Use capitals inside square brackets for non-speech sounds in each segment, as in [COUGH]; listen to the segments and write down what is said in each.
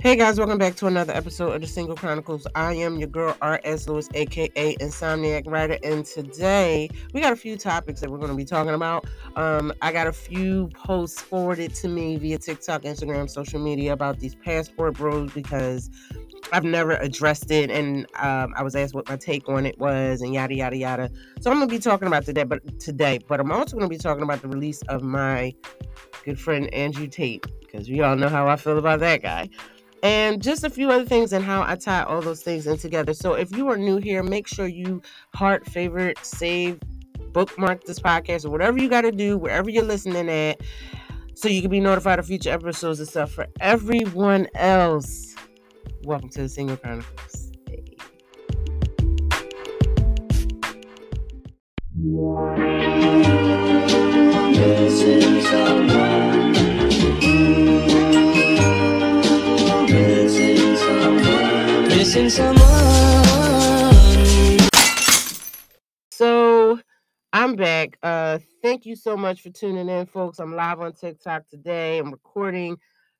Hey guys, welcome back to another episode of the Single Chronicles. I am your girl R.S. Lewis, aka Insomniac Writer, and today we got a few topics that we're going to be talking about. Um, I got a few posts forwarded to me via TikTok, Instagram, social media about these passport bros because I've never addressed it, and um, I was asked what my take on it was, and yada yada yada. So I'm going to be talking about today, but today, but I'm also going to be talking about the release of my good friend Andrew Tate because we all know how I feel about that guy and just a few other things and how I tie all those things in together. So if you are new here, make sure you heart, favorite, save, bookmark this podcast or whatever you got to do, wherever you're listening at, so you can be notified of future episodes and stuff. For everyone else, welcome to the Single Chronicles. So I'm back. Uh thank you so much for tuning in, folks. I'm live on TikTok today. I'm recording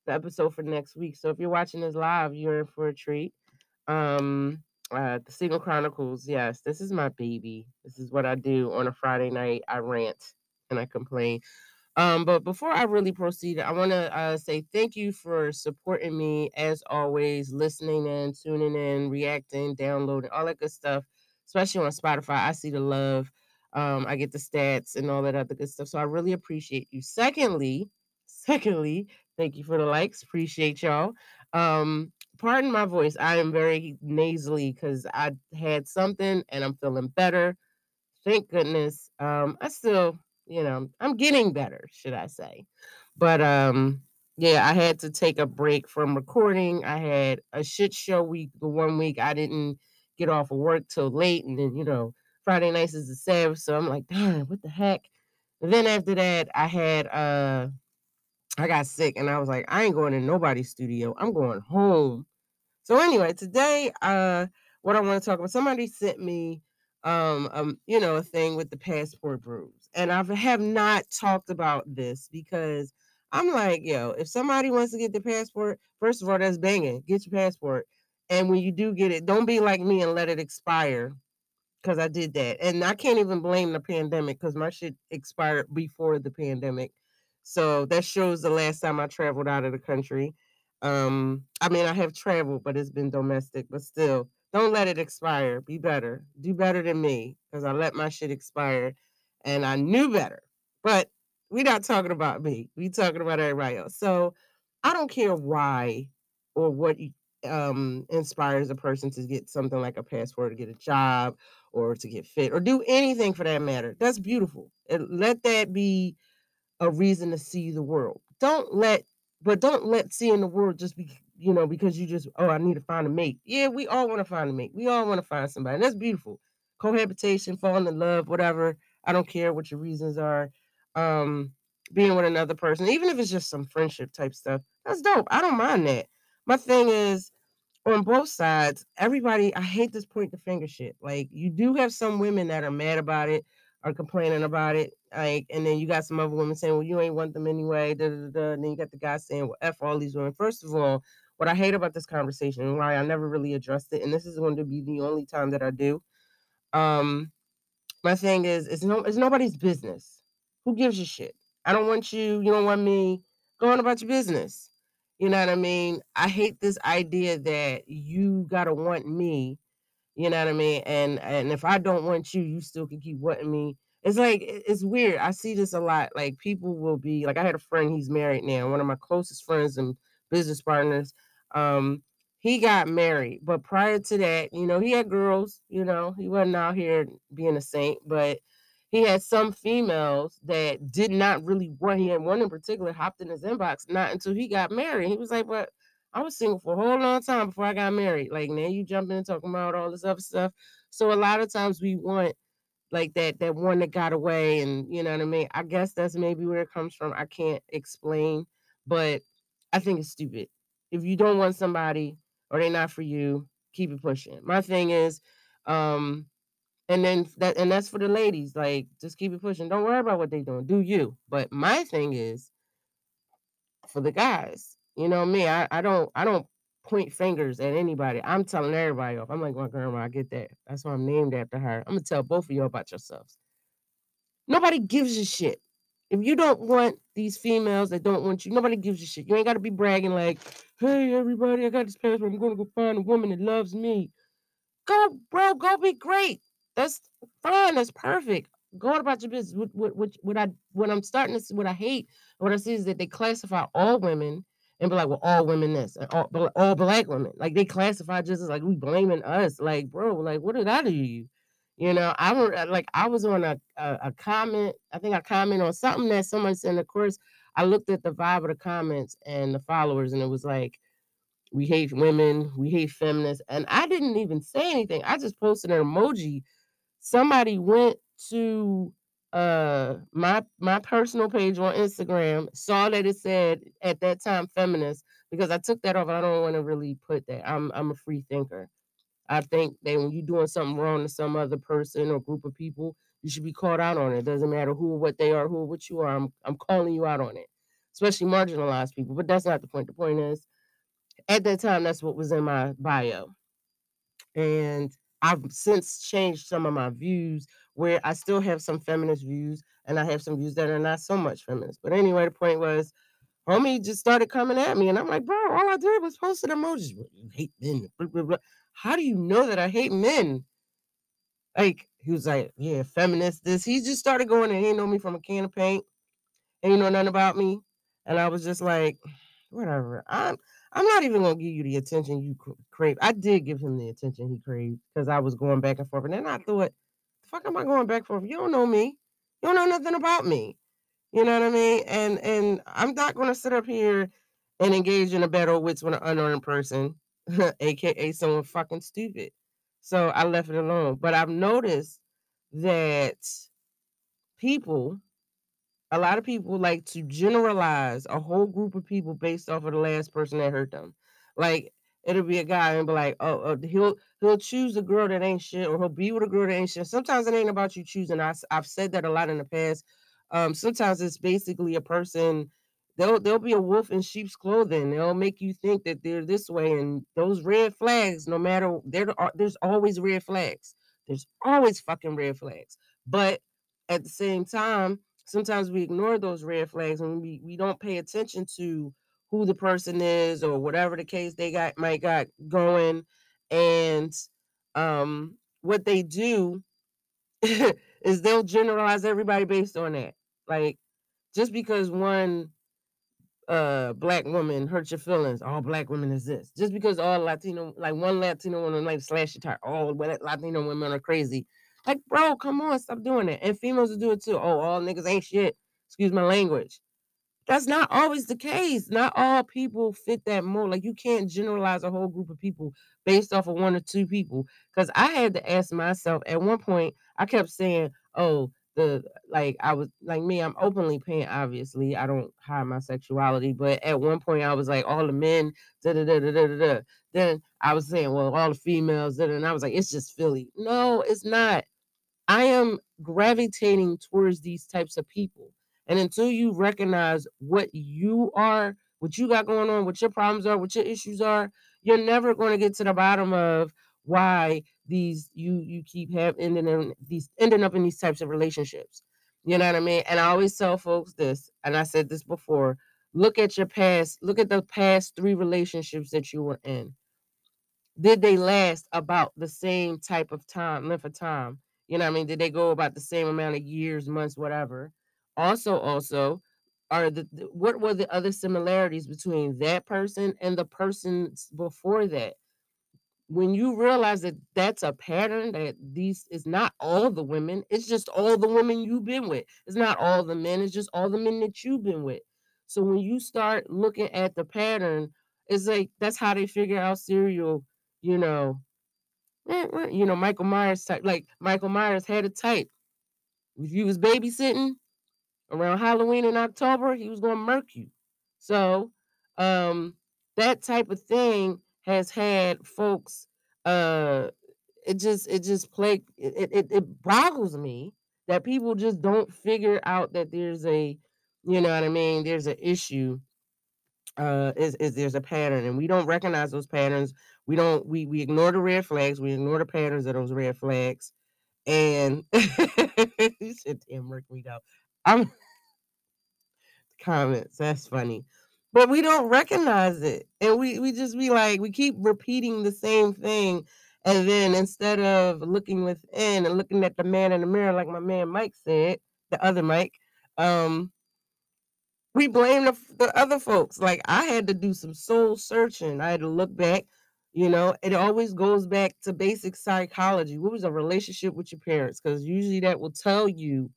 the episode for next week. So if you're watching this live, you're in for a treat. Um uh the Single Chronicles, yes, this is my baby. This is what I do on a Friday night. I rant and I complain. Um, but before I really proceed, I want to uh, say thank you for supporting me as always, listening in, tuning in, reacting, downloading, all that good stuff, especially on Spotify. I see the love. Um, I get the stats and all that other good stuff. So I really appreciate you. Secondly, [LAUGHS] secondly, thank you for the likes. Appreciate y'all. Um, pardon my voice. I am very nasally because I had something and I'm feeling better. Thank goodness. Um, I still you know, I'm getting better, should I say. But um yeah, I had to take a break from recording. I had a shit show week the one week I didn't get off of work till late and then, you know, Friday nights is the Sabbath, so I'm like, damn, what the heck? And then after that, I had uh I got sick and I was like, I ain't going to nobody's studio. I'm going home. So anyway, today uh what I want to talk about, somebody sent me um, um, you know, a thing with the passport bros. And I have not talked about this because I'm like, yo, if somebody wants to get the passport, first of all, that's banging. Get your passport. And when you do get it, don't be like me and let it expire. Cause I did that. And I can't even blame the pandemic because my shit expired before the pandemic. So that shows the last time I traveled out of the country. Um, I mean, I have traveled, but it's been domestic, but still don't let it expire. Be better. Do better than me because I let my shit expire and I knew better. But we're not talking about me. We talking about everybody else. So I don't care why or what um, inspires a person to get something like a passport to get a job or to get fit or do anything for that matter. That's beautiful. And let that be a reason to see the world. Don't let, but don't let seeing the world just be you know, because you just, oh, I need to find a mate. Yeah, we all want to find a mate. We all want to find somebody. And that's beautiful. Cohabitation, falling in love, whatever. I don't care what your reasons are. Um, being with another person, even if it's just some friendship type stuff, that's dope. I don't mind that. My thing is, on both sides, everybody, I hate this point the finger shit. Like, you do have some women that are mad about it, are complaining about it. Like, and then you got some other women saying, well, you ain't want them anyway. Da, da, da, And then you got the guy saying, well, F all these women. First of all, what I hate about this conversation and why I never really addressed it, and this is going to be the only time that I do. Um, my thing is, it's no, it's nobody's business. Who gives a shit? I don't want you. You don't want me. Go on about your business. You know what I mean? I hate this idea that you gotta want me. You know what I mean? And and if I don't want you, you still can keep wanting me. It's like it's weird. I see this a lot. Like people will be like, I had a friend. He's married now. One of my closest friends and business partners. Um, he got married, but prior to that, you know, he had girls, you know, he wasn't out here being a saint, but he had some females that did not really want. He had one in particular hopped in his inbox not until he got married. He was like, "But I was single for a whole long time before I got married. Like now you jumping and talking about all this other stuff." So a lot of times we want like that that one that got away, and you know what I mean. I guess that's maybe where it comes from. I can't explain, but I think it's stupid if you don't want somebody or they're not for you, keep it pushing. My thing is, um, and then that and that's for the ladies, like just keep it pushing. Don't worry about what they're doing. Do you. But my thing is for the guys, you know me, I, I don't I don't point fingers at anybody. I'm telling everybody off. I'm like my grandma, I get that. That's why I'm named after her. I'm gonna tell both of you about yourselves. Nobody gives a shit. If you don't want these females that don't want you, nobody gives a shit. You ain't gotta be bragging like, hey everybody, I got this passport. I'm gonna go find a woman that loves me. Go, bro, go be great. That's fine. That's perfect. Go about your business. What, what, what, what I what I'm starting to see, what I hate, what I see is that they classify all women and be like, well, all women this, all, all black women. Like they classify just as like we blaming us. Like, bro, like what did I do to you? You know, I don't uh, like I was on a, a, a comment. I think I commented on something that someone said. Of course, I looked at the vibe of the comments and the followers, and it was like, we hate women, we hate feminists. And I didn't even say anything. I just posted an emoji. Somebody went to uh my my personal page on Instagram, saw that it said at that time feminist, because I took that off. I don't want to really put that. I'm I'm a free thinker. I think that when you're doing something wrong to some other person or group of people, you should be called out on it. doesn't matter who or what they are, who or what you are. I'm I'm calling you out on it, especially marginalized people. But that's not the point. The point is, at that time, that's what was in my bio. And I've since changed some of my views where I still have some feminist views and I have some views that are not so much feminist. But anyway, the point was, homie just started coming at me, and I'm like, bro, all I did was post an emojis. You hate men. Blah, blah, blah. How do you know that I hate men? Like, he was like, yeah, feminist, this. He just started going and he know me from a can of paint. And you know nothing about me. And I was just like, whatever. I'm I'm not even gonna give you the attention you crave. I did give him the attention he craved because I was going back and forth. And then I thought, the fuck am I going back and forth? You don't know me. You don't know nothing about me. You know what I mean? And and I'm not gonna sit up here and engage in a battle with an unarmed person, [LAUGHS] aka someone fucking stupid. So I left it alone. But I've noticed that people a lot of people like to generalize a whole group of people based off of the last person that hurt them. Like it'll be a guy and be like, oh, oh, he'll he'll choose a girl that ain't shit, or he'll be with a girl that ain't shit. Sometimes it ain't about you choosing. I, I've said that a lot in the past. Um, sometimes it's basically a person. They'll they'll be a wolf in sheep's clothing. They'll make you think that they're this way, and those red flags. No matter there, are there's always red flags. There's always fucking red flags. But at the same time, sometimes we ignore those red flags and we, we don't pay attention to who the person is or whatever the case they got might got going and um what they do [LAUGHS] is they'll generalize everybody based on that like just because one uh black woman hurt your feelings all black women is this just because all latino like one latino woman like slash your tire all latino women are crazy like, bro, come on, stop doing it. And females will do it too. Oh, all niggas ain't shit. Excuse my language. That's not always the case. Not all people fit that mold. Like you can't generalize a whole group of people based off of one or two people. Because I had to ask myself at one point, I kept saying, oh, the like I was like me, I'm openly pan, obviously. I don't hide my sexuality, but at one point I was like, all the men, da da da da da da. Then I was saying, well, all the females, and I was like, it's just Philly. No, it's not. I am gravitating towards these types of people. And until you recognize what you are, what you got going on, what your problems are, what your issues are, you're never going to get to the bottom of why these you you keep having ending in these ending up in these types of relationships. You know what I mean? And I always tell folks this, and I said this before. Look at your past, look at the past three relationships that you were in. Did they last about the same type of time, length of time? You know what I mean? Did they go about the same amount of years, months, whatever? Also, also, are the what were the other similarities between that person and the persons before that? When you realize that that's a pattern, that these is not all the women, it's just all the women you've been with. It's not all the men, it's just all the men that you've been with. So when you start looking at the pattern, it's like that's how they figure out serial, you know, you know, Michael Myers type. Like Michael Myers had a type. If you was babysitting around Halloween in October, he was gonna murk you. So um that type of thing has had folks uh it just it just play it, it it boggles me that people just don't figure out that there's a you know what I mean there's an issue uh is, is there's a pattern and we don't recognize those patterns. We don't we we ignore the red flags we ignore the patterns of those red flags and [LAUGHS] you said damn work me out i'm [LAUGHS] comments that's funny but we don't recognize it and we we just be like we keep repeating the same thing and then instead of looking within and looking at the man in the mirror like my man mike said the other mike um we blame the, the other folks. Like I had to do some soul searching. I had to look back. You know, it always goes back to basic psychology. What was a relationship with your parents? Because usually that will tell you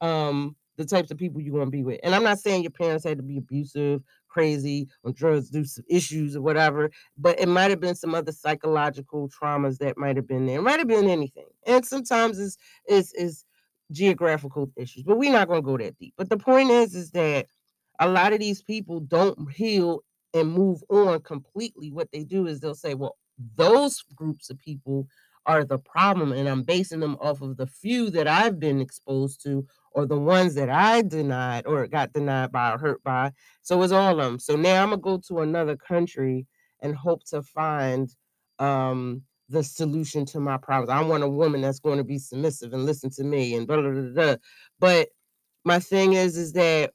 um, the types of people you want to be with. And I'm not saying your parents had to be abusive, crazy, on drugs, do some issues or whatever, but it might have been some other psychological traumas that might have been there. It might have been anything. And sometimes it's it's, it's geographical issues, but we're not to go that deep. But the point is, is that a lot of these people don't heal and move on completely. What they do is they'll say, well, those groups of people are the problem, and I'm basing them off of the few that I've been exposed to, or the ones that I denied or got denied by or hurt by. So it's all of them. So now I'm gonna go to another country and hope to find um, the solution to my problems. I want a woman that's going to be submissive and listen to me and blah blah blah. blah. But my thing is, is that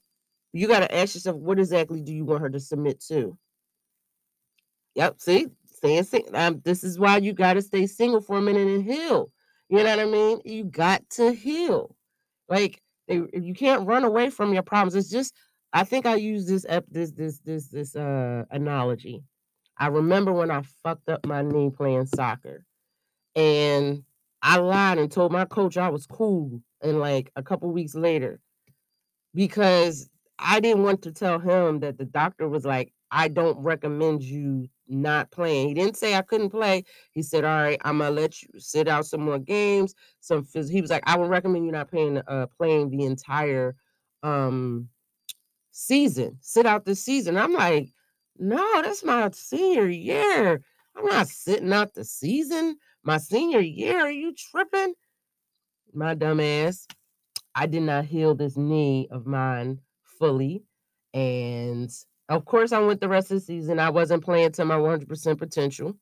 you got to ask yourself, what exactly do you want her to submit to? Yep. See, staying. Um, this is why you got to stay single for a minute and heal. You know what I mean? You got to heal. Like you can't run away from your problems. It's just. I think I use this this this this this uh analogy. I remember when I fucked up my knee playing soccer, and I lied and told my coach I was cool. And like a couple weeks later, because I didn't want to tell him that the doctor was like, I don't recommend you not playing. He didn't say I couldn't play. He said, All right, I'm gonna let you sit out some more games. Some phys-. he was like, I would recommend you not playing uh playing the entire um season. Sit out the season. I'm like, no, that's my senior year. I'm not sitting out the season. My senior year. Are you tripping? My dumb ass. I did not heal this knee of mine fully. And of course, I went the rest of the season. I wasn't playing to my 100% potential.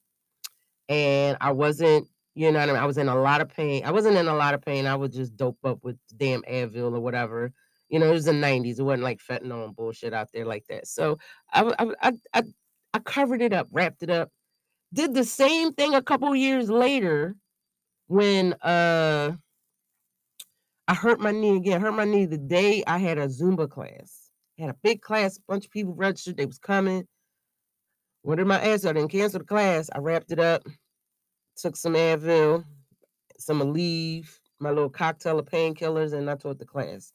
And I wasn't, you know I, mean? I was in a lot of pain. I wasn't in a lot of pain. I would just dope up with damn Advil or whatever. You know, it was the 90s. It wasn't like fentanyl and bullshit out there like that. So I, I, I, I covered it up, wrapped it up, did the same thing a couple years later when uh I hurt my knee again. Hurt my knee the day I had a Zumba class. Had a big class, bunch of people registered. They was coming. What did my ass? I didn't cancel the class. I wrapped it up, took some Advil, some Aleve, my little cocktail of painkillers, and I taught the class.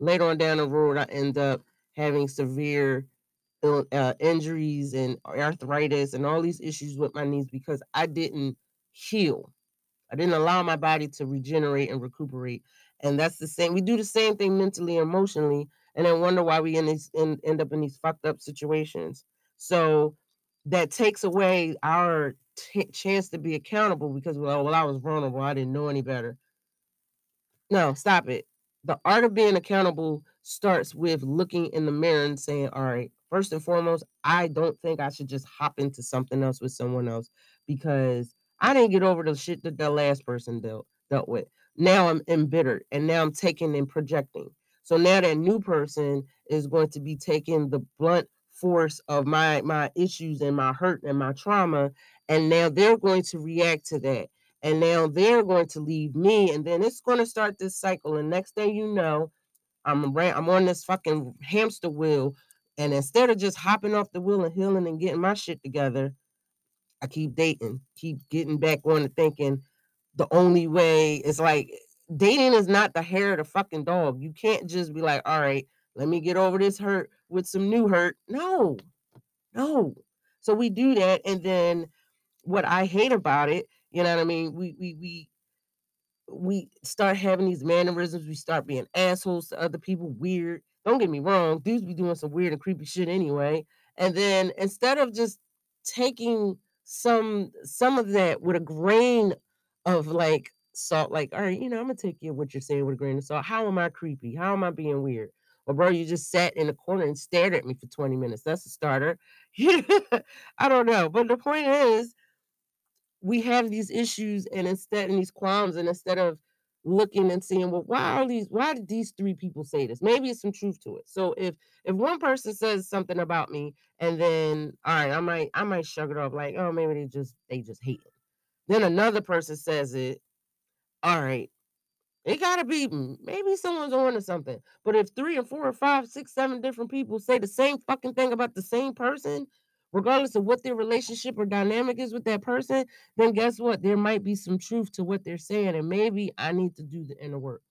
Later on down the road, I end up having severe uh, injuries and arthritis and all these issues with my knees because I didn't heal. I didn't allow my body to regenerate and recuperate. And that's the same. We do the same thing mentally and emotionally, and then wonder why we in these, in, end up in these fucked up situations. So that takes away our t- chance to be accountable because well, well, I was vulnerable. I didn't know any better. No, stop it. The art of being accountable starts with looking in the mirror and saying, "All right, first and foremost, I don't think I should just hop into something else with someone else because I didn't get over the shit that the last person dealt dealt with now I'm embittered and now I'm taking and projecting. So now that new person is going to be taking the blunt force of my my issues and my hurt and my trauma and now they're going to react to that. And now they're going to leave me and then it's going to start this cycle and next thing you know I'm I'm on this fucking hamster wheel and instead of just hopping off the wheel and healing and getting my shit together I keep dating keep getting back on to thinking the only way is like dating is not the hair of the fucking dog. You can't just be like, all right, let me get over this hurt with some new hurt. No, no. So we do that, and then what I hate about it, you know what I mean? We we we we start having these mannerisms. We start being assholes to other people. Weird. Don't get me wrong. Dudes be doing some weird and creepy shit anyway. And then instead of just taking some some of that with a grain of like salt, like, all right, you know, I'm gonna take you what you're saying with a grain of salt. How am I creepy? How am I being weird? Well, bro, you just sat in the corner and stared at me for 20 minutes. That's a starter. [LAUGHS] I don't know. But the point is, we have these issues and instead and these qualms, and instead of looking and seeing, well, why are these, why did these three people say this? Maybe it's some truth to it. So if if one person says something about me, and then all right, I might I might shrug it off like, oh, maybe they just they just hate it. Then another person says it, all right, it gotta be mm, maybe someone's on to something. But if three or four or five, six, seven different people say the same fucking thing about the same person, regardless of what their relationship or dynamic is with that person, then guess what? There might be some truth to what they're saying, and maybe I need to do the inner work.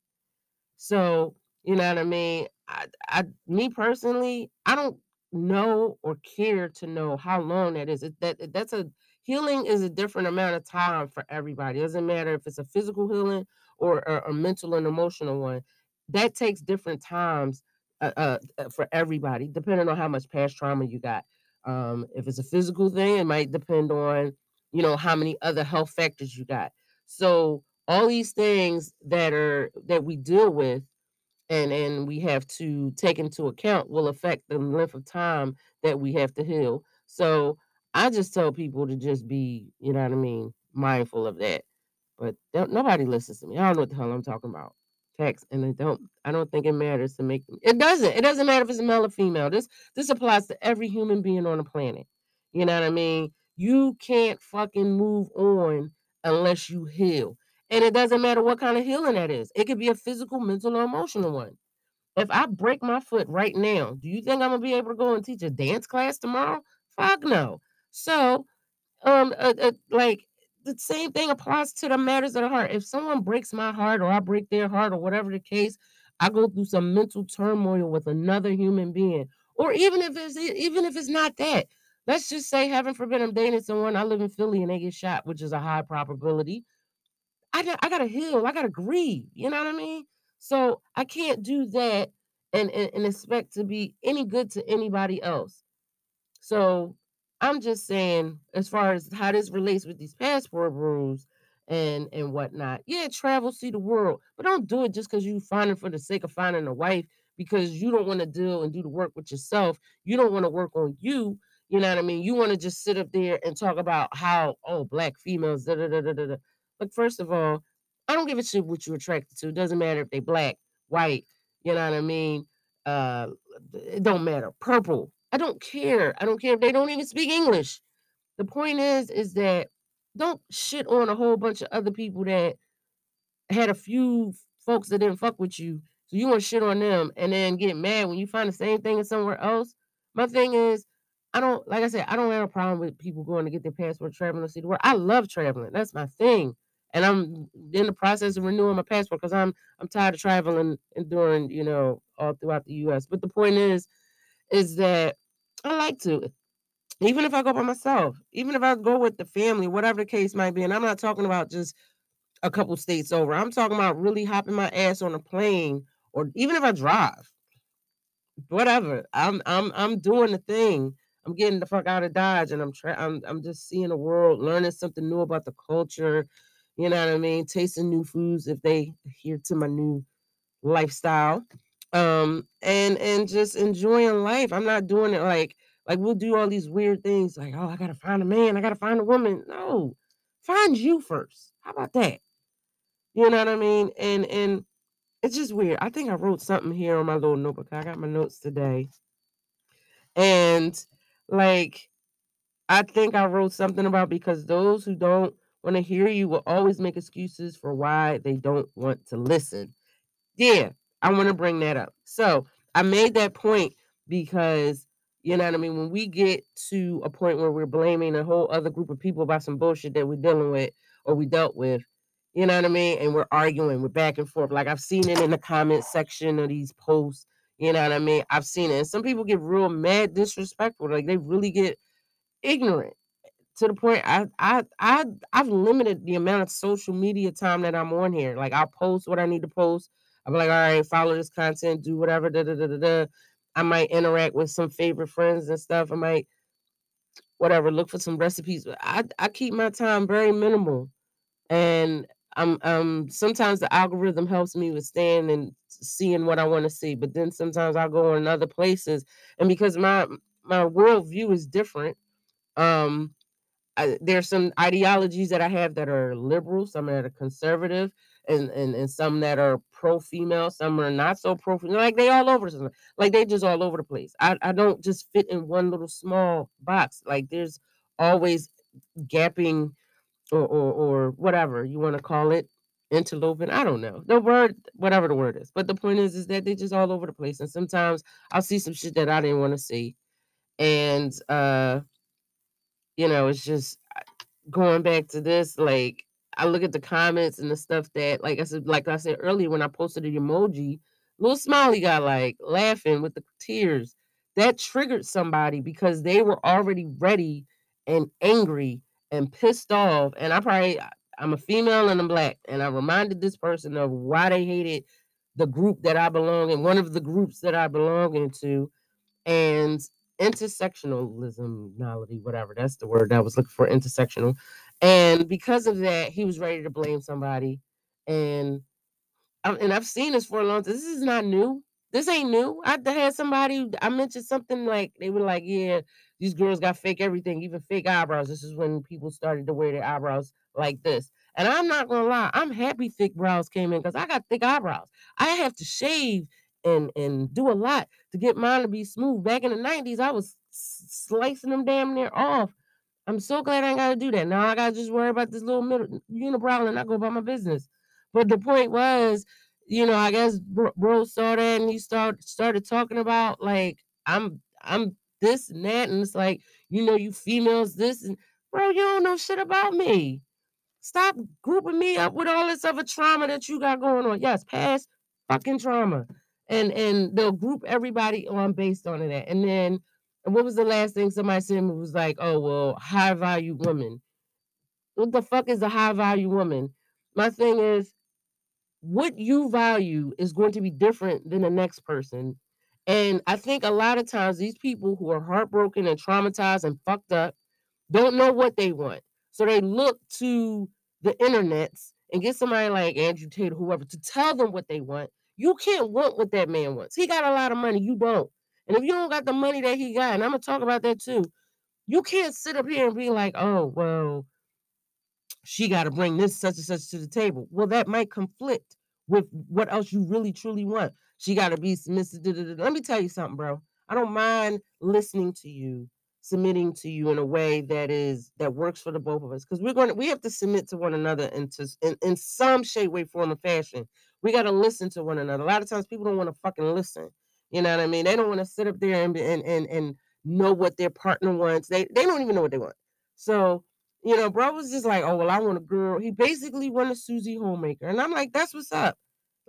So, you know what I mean? I, I me personally, I don't know or care to know how long that is. It, that that's a healing is a different amount of time for everybody. It doesn't matter if it's a physical healing or a, mental and emotional one. That takes different times uh, uh, uh, for everybody, depending on how much past trauma you got. Um, if it's a physical thing, it might depend on, you know, how many other health factors you got. So all these things that are that we deal with and and we have to take into account will affect the length of time that we have to heal. So I just tell people to just be, you know what I mean, mindful of that. But nobody listens to me. I don't know what the hell I'm talking about. Text and they don't. I don't think it matters to make them. It doesn't. It doesn't matter if it's male or female. This this applies to every human being on the planet. You know what I mean? You can't fucking move on unless you heal. And it doesn't matter what kind of healing that is. It could be a physical, mental, or emotional one. If I break my foot right now, do you think I'm gonna be able to go and teach a dance class tomorrow? Fuck no. So, um, uh, uh, like the same thing applies to the matters of the heart. If someone breaks my heart or I break their heart or whatever the case, I go through some mental turmoil with another human being. Or even if it's even if it's not that. Let's just say, heaven forbid, I'm dating someone. I live in Philly and they get shot, which is a high probability. I got I gotta heal. I gotta grieve. You know what I mean? So I can't do that and, and, and expect to be any good to anybody else. So I'm just saying, as far as how this relates with these passport bros and and whatnot. Yeah, travel, see the world, but don't do it just because you find it for the sake of finding a wife because you don't want to deal and do the work with yourself. You don't want to work on you. You know what I mean? You want to just sit up there and talk about how oh black females da da da da da. Like, first of all, I don't give a shit what you're attracted to. It doesn't matter if they black, white, you know what I mean? Uh, it don't matter. Purple. I don't care. I don't care if they don't even speak English. The point is, is that don't shit on a whole bunch of other people that had a few folks that didn't fuck with you. So you want to shit on them and then get mad when you find the same thing in somewhere else. My thing is, I don't like I said, I don't have a problem with people going to get their passport traveling to see the world. I love traveling. That's my thing and I'm in the process of renewing my passport because I'm I'm tired of traveling and doing you know all throughout the U.S. But the point is, is that I like to, even if I go by myself, even if I go with the family, whatever the case might be. And I'm not talking about just a couple states over. I'm talking about really hopping my ass on a plane, or even if I drive, whatever. I'm I'm I'm doing the thing. I'm getting the fuck out of Dodge, and I'm trying. I'm I'm just seeing the world, learning something new about the culture you know what I mean? Tasting new foods if they adhere to my new lifestyle. Um, and and just enjoying life. I'm not doing it like like we'll do all these weird things like, oh, I gotta find a man, I gotta find a woman. No, find you first. How about that? You know what I mean? And and it's just weird. I think I wrote something here on my little notebook. I got my notes today. And like I think I wrote something about because those who don't want to hear you will always make excuses for why they don't want to listen. Yeah, I want to bring that up. So I made that point because, you know what I mean? When we get to a point where we're blaming a whole other group of people about some bullshit that we're dealing with or we dealt with, you know what I mean? And we're arguing, we're back and forth. Like I've seen it in the comment section of these posts. You know what I mean? I've seen it. And some people get real mad, disrespectful. Like they really get ignorant to the point I I I I've limited the amount of social media time that I'm on here. Like I'll post what I need to post. I'm like, all right, follow this content, do whatever. Da, da, da, da, da. I might interact with some favorite friends and stuff. I might whatever, look for some recipes. I, I keep my time very minimal. And I'm um sometimes the algorithm helps me with staying and seeing what I want to see, but then sometimes I'll go in other places, and because my my worldview is different, um, I, there's some ideologies that I have that are liberal, some that are conservative, and and, and some that are pro female, some are not so pro. Female. Like they all over, like they just all over the place. I I don't just fit in one little small box. Like there's always gapping or or, or whatever you want to call it interloping i don't know the word whatever the word is but the point is is that they're just all over the place and sometimes i'll see some shit that i didn't want to see and uh you know it's just going back to this like i look at the comments and the stuff that like i said like i said earlier when i posted the emoji little smiley got like laughing with the tears that triggered somebody because they were already ready and angry and pissed off. And I probably I'm a female and I'm black, and I reminded this person of why they hated the group that I belong in, one of the groups that I belong into, and intersectionalism, whatever that's the word I was looking for, intersectional. And because of that, he was ready to blame somebody. And and I've seen this for a long time. This is not new. This ain't new. I had somebody, I mentioned something like, they were like, yeah, these girls got fake everything, even fake eyebrows. This is when people started to wear their eyebrows like this. And I'm not gonna lie, I'm happy thick brows came in because I got thick eyebrows. I have to shave and and do a lot to get mine to be smooth. Back in the 90s, I was slicing them damn near off. I'm so glad I gotta do that. Now I gotta just worry about this little middle unibrow and I go about my business. But the point was, you know, I guess bro, bro saw that and he start started talking about like I'm I'm this and that, and it's like, you know, you females this and bro, you don't know shit about me. Stop grouping me up with all this other trauma that you got going on. Yes, past fucking trauma. And and they'll group everybody on based on that. And then what was the last thing somebody said me was like, oh well, high value woman. What the fuck is a high value woman? My thing is what you value is going to be different than the next person. And I think a lot of times these people who are heartbroken and traumatized and fucked up don't know what they want. So they look to the internets and get somebody like Andrew Tate or whoever to tell them what they want. You can't want what that man wants. He got a lot of money, you don't. And if you don't got the money that he got, and I'm gonna talk about that too, you can't sit up here and be like, oh, well, she got to bring this such and such to the table. Well, that might conflict with what else you really truly want. She got to be submissive. Let me tell you something, bro. I don't mind listening to you, submitting to you in a way that is that works for the both of us. Because we're going to we have to submit to one another into in, in some shape, way, form, or fashion. We got to listen to one another. A lot of times people don't want to fucking listen. You know what I mean? They don't want to sit up there and and and and know what their partner wants. They they don't even know what they want. So you know, bro was just like, oh, well, I want a girl. He basically wanted Susie Homemaker. And I'm like, that's what's up.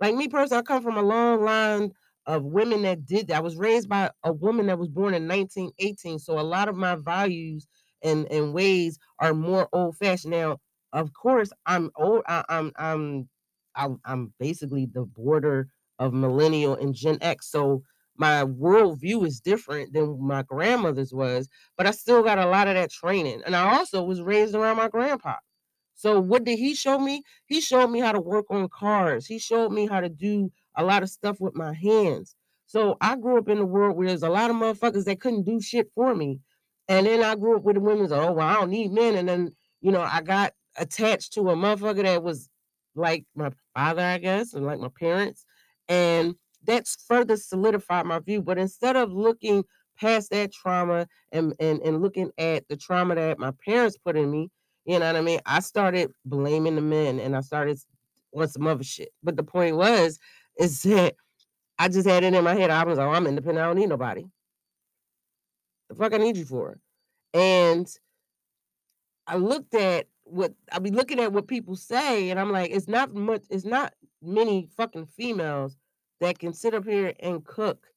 Like me personally, I come from a long line of women that did that. I was raised by a woman that was born in 1918. So a lot of my values and, and ways are more old fashioned. Now, of course, I'm old. I, I'm I'm I'm I'm basically the border of millennial and Gen X. So my worldview is different than my grandmother's was, but I still got a lot of that training. And I also was raised around my grandpa. So what did he show me? He showed me how to work on cars. He showed me how to do a lot of stuff with my hands. So I grew up in a world where there's a lot of motherfuckers that couldn't do shit for me. And then I grew up with the women, oh, well, I don't need men. And then, you know, I got attached to a motherfucker that was like my father, I guess, and like my parents. And that's further solidified my view. But instead of looking past that trauma and, and, and looking at the trauma that my parents put in me, you know what I mean? I started blaming the men and I started on some other shit. But the point was, is that I just had it in my head. I was like, oh, I'm independent. I don't need nobody. The fuck I need you for? And I looked at what I be looking at what people say, and I'm like, it's not much, it's not many fucking females that can sit up here and cook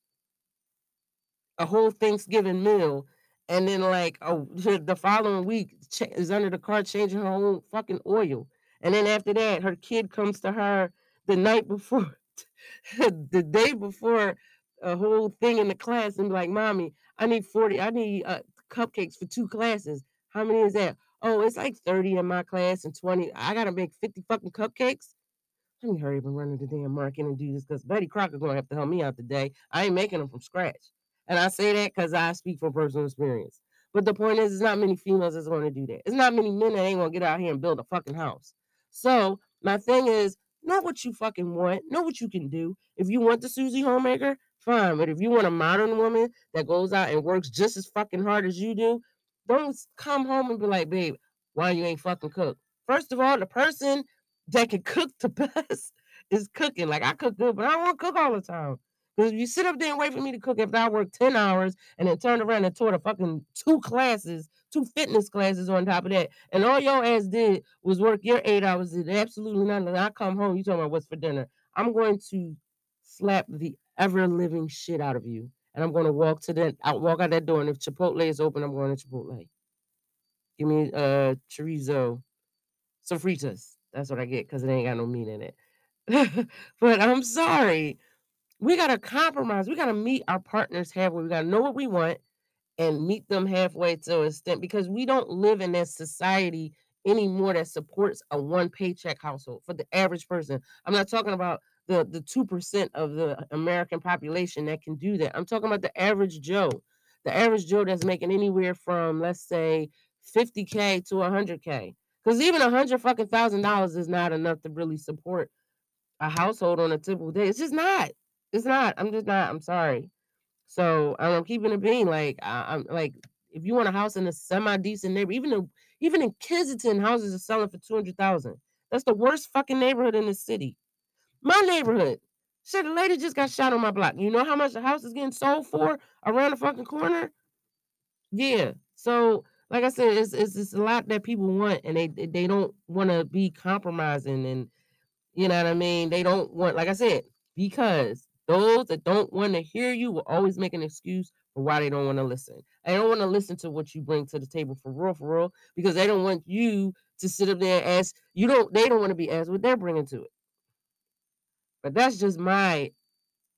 a whole Thanksgiving meal and then like oh the following week is under the car changing her own fucking oil. And then after that, her kid comes to her the night before, [LAUGHS] the day before a whole thing in the class and be like, mommy, I need 40, I need uh, cupcakes for two classes. How many is that? Oh, it's like 30 in my class and 20. I gotta make 50 fucking cupcakes. Let me hurry up and run to the damn market and do this because Betty Crocker gonna have to help me out today. I ain't making them from scratch. And I say that because I speak from personal experience. But the point is, it's not many females that's to do that. It's not many men that ain't gonna get out here and build a fucking house. So my thing is, know what you fucking want, know what you can do. If you want the Susie homemaker, fine. But if you want a modern woman that goes out and works just as fucking hard as you do, don't come home and be like, babe, why you ain't fucking cook? First of all, the person that can cook the [LAUGHS] best is cooking. Like I cook good, but I don't want to cook all the time. Because if you sit up there and wait for me to cook after I work 10 hours and then turn around and taught a fucking two classes, two fitness classes on top of that, and all your ass did was work your eight hours, did absolutely nothing. And I come home, you talking about what's for dinner. I'm going to slap the ever living shit out of you. And I'm going to walk to that, out, walk out that door. And if Chipotle is open, I'm going to Chipotle. Give me uh chorizo, sofritas. That's what I get because it ain't got no meat in it. [LAUGHS] but I'm sorry. We gotta compromise. We gotta meet our partners halfway. We gotta know what we want and meet them halfway to an extent because we don't live in that society anymore that supports a one paycheck household for the average person. I'm not talking about the the 2% of the American population that can do that. I'm talking about the average Joe. The average Joe that's making anywhere from let's say 50k to 100k. Because even a hundred fucking thousand dollars is not enough to really support a household on a typical day. It's just not. It's not. I'm just not. I'm sorry. So I'm keeping it being like I, am like if you want a house in a semi decent neighborhood, even in, even in Kensington, houses are selling for two hundred thousand. That's the worst fucking neighborhood in the city. My neighborhood. Shit, a lady just got shot on my block. You know how much the house is getting sold for around the fucking corner? Yeah. So like I said, it's it's, it's a lot that people want, and they they don't want to be compromising, and you know what I mean. They don't want, like I said, because those that don't want to hear you will always make an excuse for why they don't want to listen. They don't want to listen to what you bring to the table for real, for real, because they don't want you to sit up there and ask. You don't. They don't want to be asked what they're bringing to it. But that's just my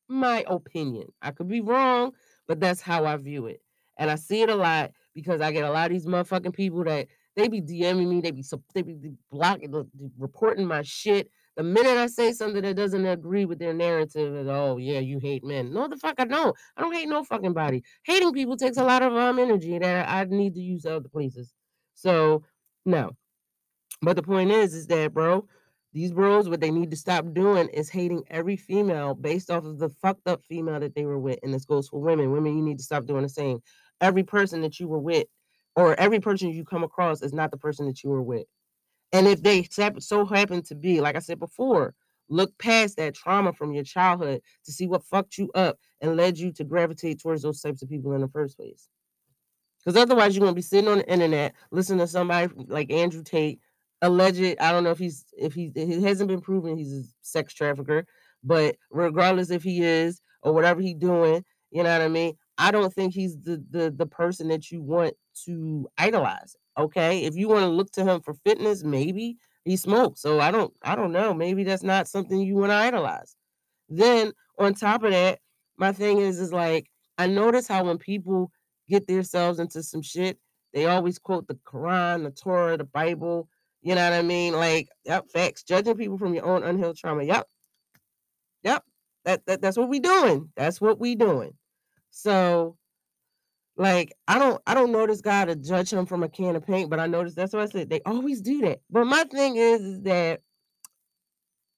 my opinion. I could be wrong, but that's how I view it, and I see it a lot because I get a lot of these motherfucking people that they be DMing me, they be they be blocking, reporting my shit. The minute I say something that doesn't agree with their narrative, is oh yeah, you hate men. No, the fuck I don't. I don't hate no fucking body. Hating people takes a lot of um energy that I need to use other places. So no. But the point is, is that bro, these bros, what they need to stop doing is hating every female based off of the fucked up female that they were with. And this goes for women. Women, you need to stop doing the same every person that you were with or every person you come across is not the person that you were with. And if they so happen to be, like I said before, look past that trauma from your childhood to see what fucked you up and led you to gravitate towards those types of people in the first place. Because otherwise, you're gonna be sitting on the internet listening to somebody like Andrew Tate, alleged. I don't know if he's if he hasn't been proven he's a sex trafficker, but regardless if he is or whatever he's doing, you know what I mean. I don't think he's the the the person that you want to idolize. Okay, if you want to look to him for fitness, maybe he smokes. So I don't I don't know. Maybe that's not something you want to idolize. Then on top of that, my thing is is like I notice how when people get themselves into some shit, they always quote the Quran, the Torah, the Bible. You know what I mean? Like, yep, facts. Judging people from your own unhealed trauma. Yep. Yep. That, that that's what we doing. That's what we doing. So like I don't I don't know this guy to judge him from a can of paint, but I noticed that's what I said. They always do that. But my thing is, is that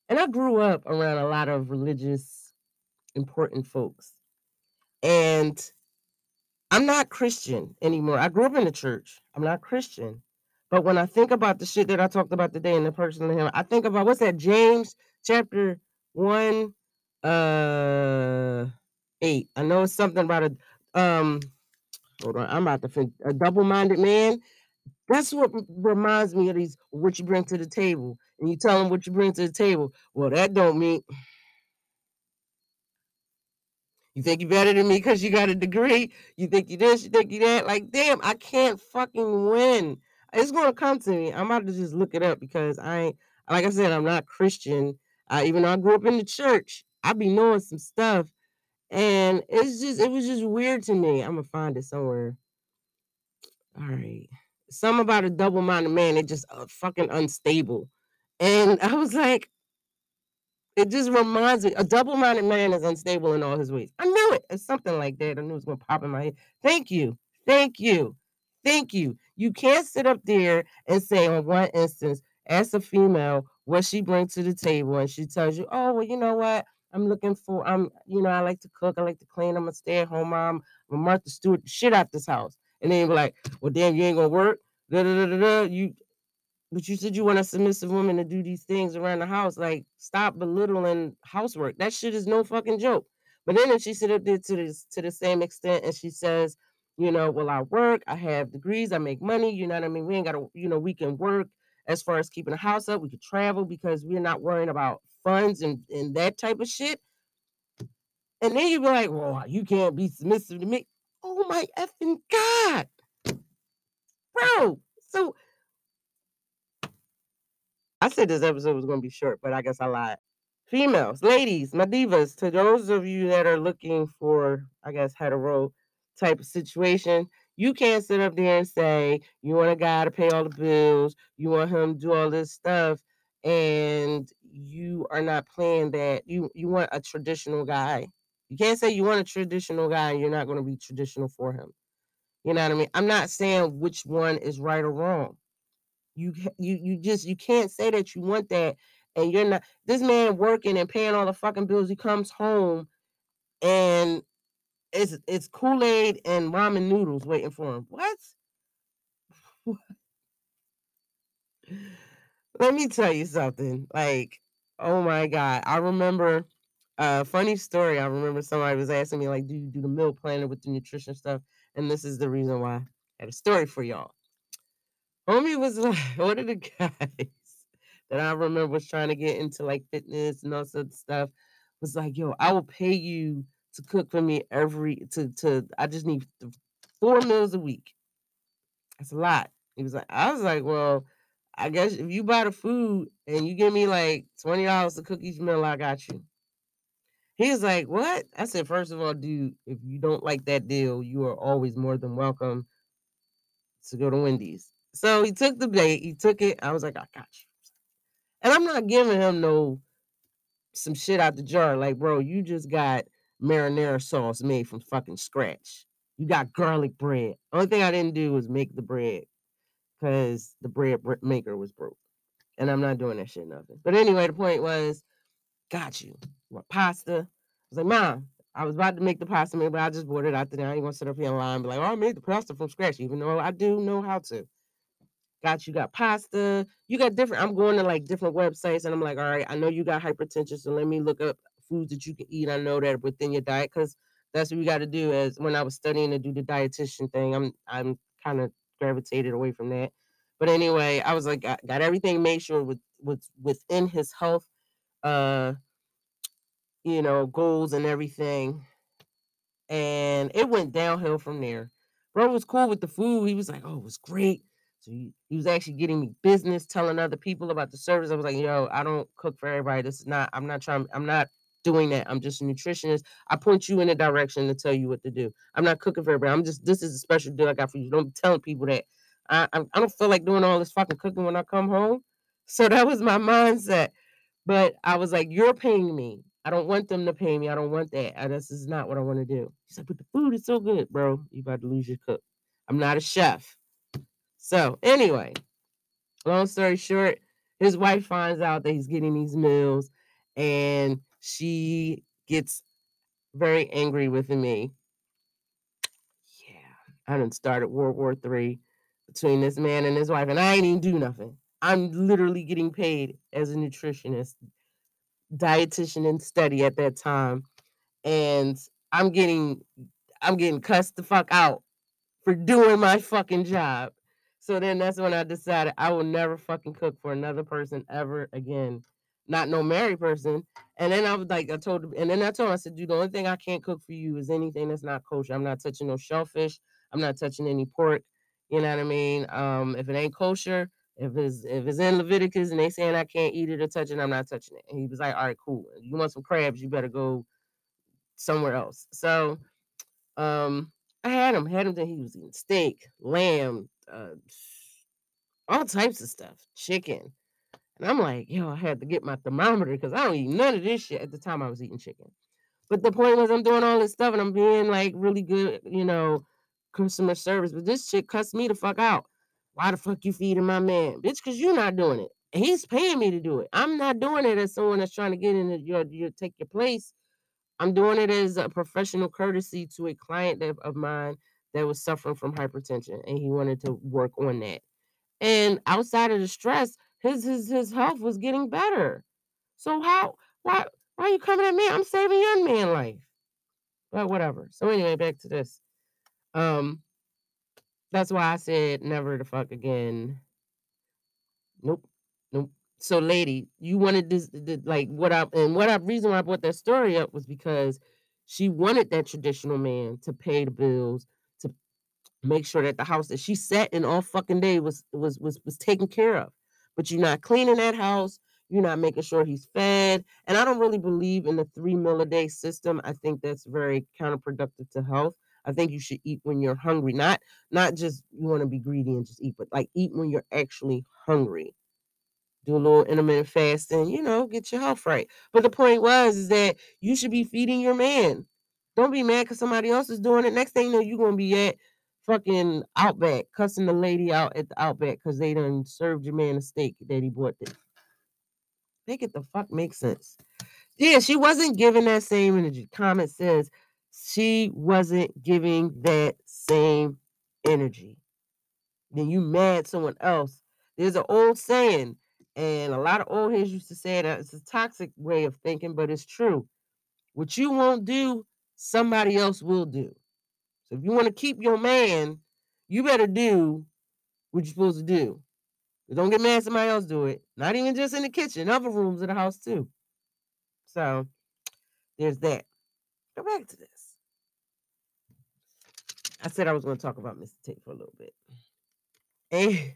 and I grew up around a lot of religious important folks. And I'm not Christian anymore. I grew up in the church. I'm not Christian. But when I think about the shit that I talked about today in the person him, I think about what's that James chapter 1 uh eight. I know it's something about a um. Hold on, I'm about to think. A double-minded man. That's what reminds me of these. What you bring to the table, and you tell them what you bring to the table. Well, that don't mean. You think you're better than me because you got a degree. You think you this, you think you that. Like, damn, I can't fucking win. It's gonna come to me. I'm about to just look it up because I ain't like I said, I'm not Christian. Uh, even though I grew up in the church, I be knowing some stuff and it's just it was just weird to me. I'm gonna find it somewhere. All right. some about a double-minded man, it just uh, fucking unstable. And [LAUGHS] I was like, it just reminds me, a double-minded man is unstable in all his ways. I knew it. It's something like that. I knew it was gonna pop in my head. Thank you. Thank you. Thank you. You can't sit up there and say on one instance, as a female, what she brings to the table, and she tells you, oh, well, you know what? I'm looking for, I'm, you know, I like to cook, I like to clean, I'm a stay-at-home mom, I'm a Martha Stewart, shit out this house. And then be like, well, damn, you ain't gonna work. Da, da, da, da, You but you said you want a submissive woman to do these things around the house. Like, stop belittling housework. That shit is no fucking joke. But then if she sit up there to this to the same extent and she says, you know, well, I work, I have degrees, I make money, you know what I mean? We ain't gotta, you know, we can work as far as keeping the house up, we could travel because we're not worrying about funds and, and that type of shit. And then you be like, well, you can't be submissive to me. Oh my effing God. Bro. So I said this episode was going to be short, but I guess I lied. Females, ladies, my divas, to those of you that are looking for, I guess, hetero type of situation, you can't sit up there and say you want a guy to pay all the bills, you want him to do all this stuff, and you are not playing that. You you want a traditional guy. You can't say you want a traditional guy and you're not going to be traditional for him. You know what I mean? I'm not saying which one is right or wrong. You you you just you can't say that you want that and you're not this man working and paying all the fucking bills. He comes home and it's it's Kool-Aid and ramen noodles waiting for him. What? [LAUGHS] Let me tell you something. Like, oh my God. I remember a uh, funny story. I remember somebody was asking me, like, do you do the meal planner with the nutrition stuff? And this is the reason why I had a story for y'all. Homie was [LAUGHS] like one of the guys that I remember was trying to get into like fitness and all sorts of stuff. Was like, yo, I will pay you to cook for me every to to. I just need four meals a week. That's a lot. He was like, I was like, well, I guess if you buy the food and you give me like twenty dollars to cook each meal, I got you. He was like, What? I said, First of all, dude, if you don't like that deal, you are always more than welcome to go to Wendy's. So he took the bait, he took it. I was like, I got you. And I'm not giving him no some shit out the jar. Like, bro, you just got marinara sauce made from fucking scratch. You got garlic bread. Only thing I didn't do was make the bread because the bread maker was broke. And I'm not doing that shit nothing. But anyway, the point was, got you. What pasta? I was like, Mom, I was about to make the pasta, but I just bought it out there. I ain't gonna sit up here in line and be like, oh, I made the pasta from scratch, even though I do know how to got you got pasta, you got different. I'm going to like different websites and I'm like, all right, I know you got hypertension, so let me look up foods that you can eat. I know that within your diet because that's what we got to do. As when I was studying to do the dietitian thing, I'm I'm kind of gravitated away from that. But anyway, I was like, got, got everything made sure with with within his health, uh, you know, goals and everything, and it went downhill from there. Bro was cool with the food. He was like, "Oh, it was great." So he, he was actually getting me business, telling other people about the service. I was like, yo, I don't cook for everybody. This is not, I'm not trying, I'm not doing that. I'm just a nutritionist. I point you in a direction to tell you what to do. I'm not cooking for everybody. I'm just, this is a special deal I got for you. Don't be telling people that. I, I, don't feel like doing all this fucking cooking when I come home. [LAUGHS] So that was my mindset. But I was like, you're paying me. I don't want them to pay me. I don't want that. I, this is not what I want to do. He's like, but the food is so good, bro. You about to lose your cook. I'm not a chef. So, anyway, long story short, his wife finds out that he's getting these meals and she gets very angry with me. Yeah, I done started World War Three between this man and his wife, and I ain't even do nothing. I'm literally getting paid as a nutritionist, dietitian and study at that time. And I'm getting I'm getting cussed the fuck out for doing my fucking job. So then that's when I decided I will never fucking cook for another person ever again. Not no married person. And then I was like, I told him, and then I told him, I said, dude, the only thing I can't cook for you is anything that's not kosher. I'm not touching no shellfish. I'm not touching any pork. You know what I mean? Um, if it ain't kosher, if it's if it's in Leviticus and they saying I can't eat it or touch it, I'm not touching it. And he was like, all right, cool. You want some crabs, you better go somewhere else. So um I had him, had him that he was eating steak, lamb, uh, all types of stuff, chicken. And I'm like, yo, I had to get my thermometer because I don't eat none of this shit at the time I was eating chicken. But the point was, I'm doing all this stuff and I'm being like really good, you know, customer service. But this chick cussed me the fuck out. Why the fuck you feeding my man, bitch? Because you're not doing it. He's paying me to do it. I'm not doing it as someone that's trying to get in your, your take your place. I'm doing it as a professional courtesy to a client that, of mine that was suffering from hypertension and he wanted to work on that. And outside of the stress, his his his health was getting better. So how why why are you coming at me? I'm saving young man life. But whatever. So anyway, back to this. Um that's why I said never the fuck again. Nope. Nope. So lady, you wanted this the, like what I and what I reason why I brought that story up was because she wanted that traditional man to pay the bills, to make sure that the house that she sat in all fucking day was was was was taken care of. But you're not cleaning that house, you're not making sure he's fed. And I don't really believe in the three meal a day system. I think that's very counterproductive to health. I think you should eat when you're hungry, not not just you want to be greedy and just eat, but like eat when you're actually hungry. Do a little intermittent fasting, you know, get your health right. But the point was is that you should be feeding your man. Don't be mad because somebody else is doing it. Next thing you know, you're gonna be at fucking Outback, cussing the lady out at the Outback because they done served your man a steak that he bought there. Make it the fuck make sense. Yeah, she wasn't giving that same energy. Comment says she wasn't giving that same energy. Then you mad someone else. There's an old saying, and a lot of old heads used to say that it's a toxic way of thinking, but it's true. What you won't do, somebody else will do. So if you want to keep your man, you better do what you're supposed to do. Don't get mad somebody else do it. Not even just in the kitchen, other rooms of the house too. So there's that. Go back to this. I said I was going to talk about Mr. Tate for a little bit. And [LAUGHS]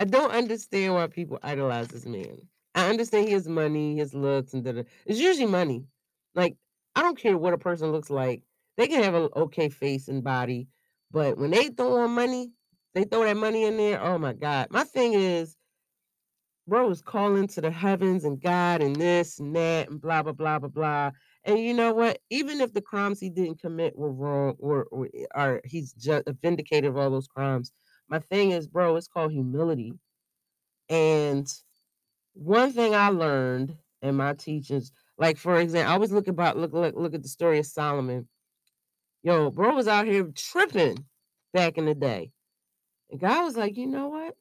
I don't understand why people idolize this man. I understand his money, his looks, and da It's usually money. Like, I don't care what a person looks like. They can have an okay face and body, but when they throw on money, they throw that money in there. Oh my God. My thing is, bro is calling to the heavens and God and this and that and blah, blah, blah, blah, blah. And you know what? Even if the crimes he didn't commit were wrong or, or, eh, or he's just vindicated of all those crimes, my thing is, bro, it's called humility. And one thing I learned in my teachings, like for example, I always look about look look look at the story of Solomon. Yo, bro was out here tripping back in the day. And God was like, you know what?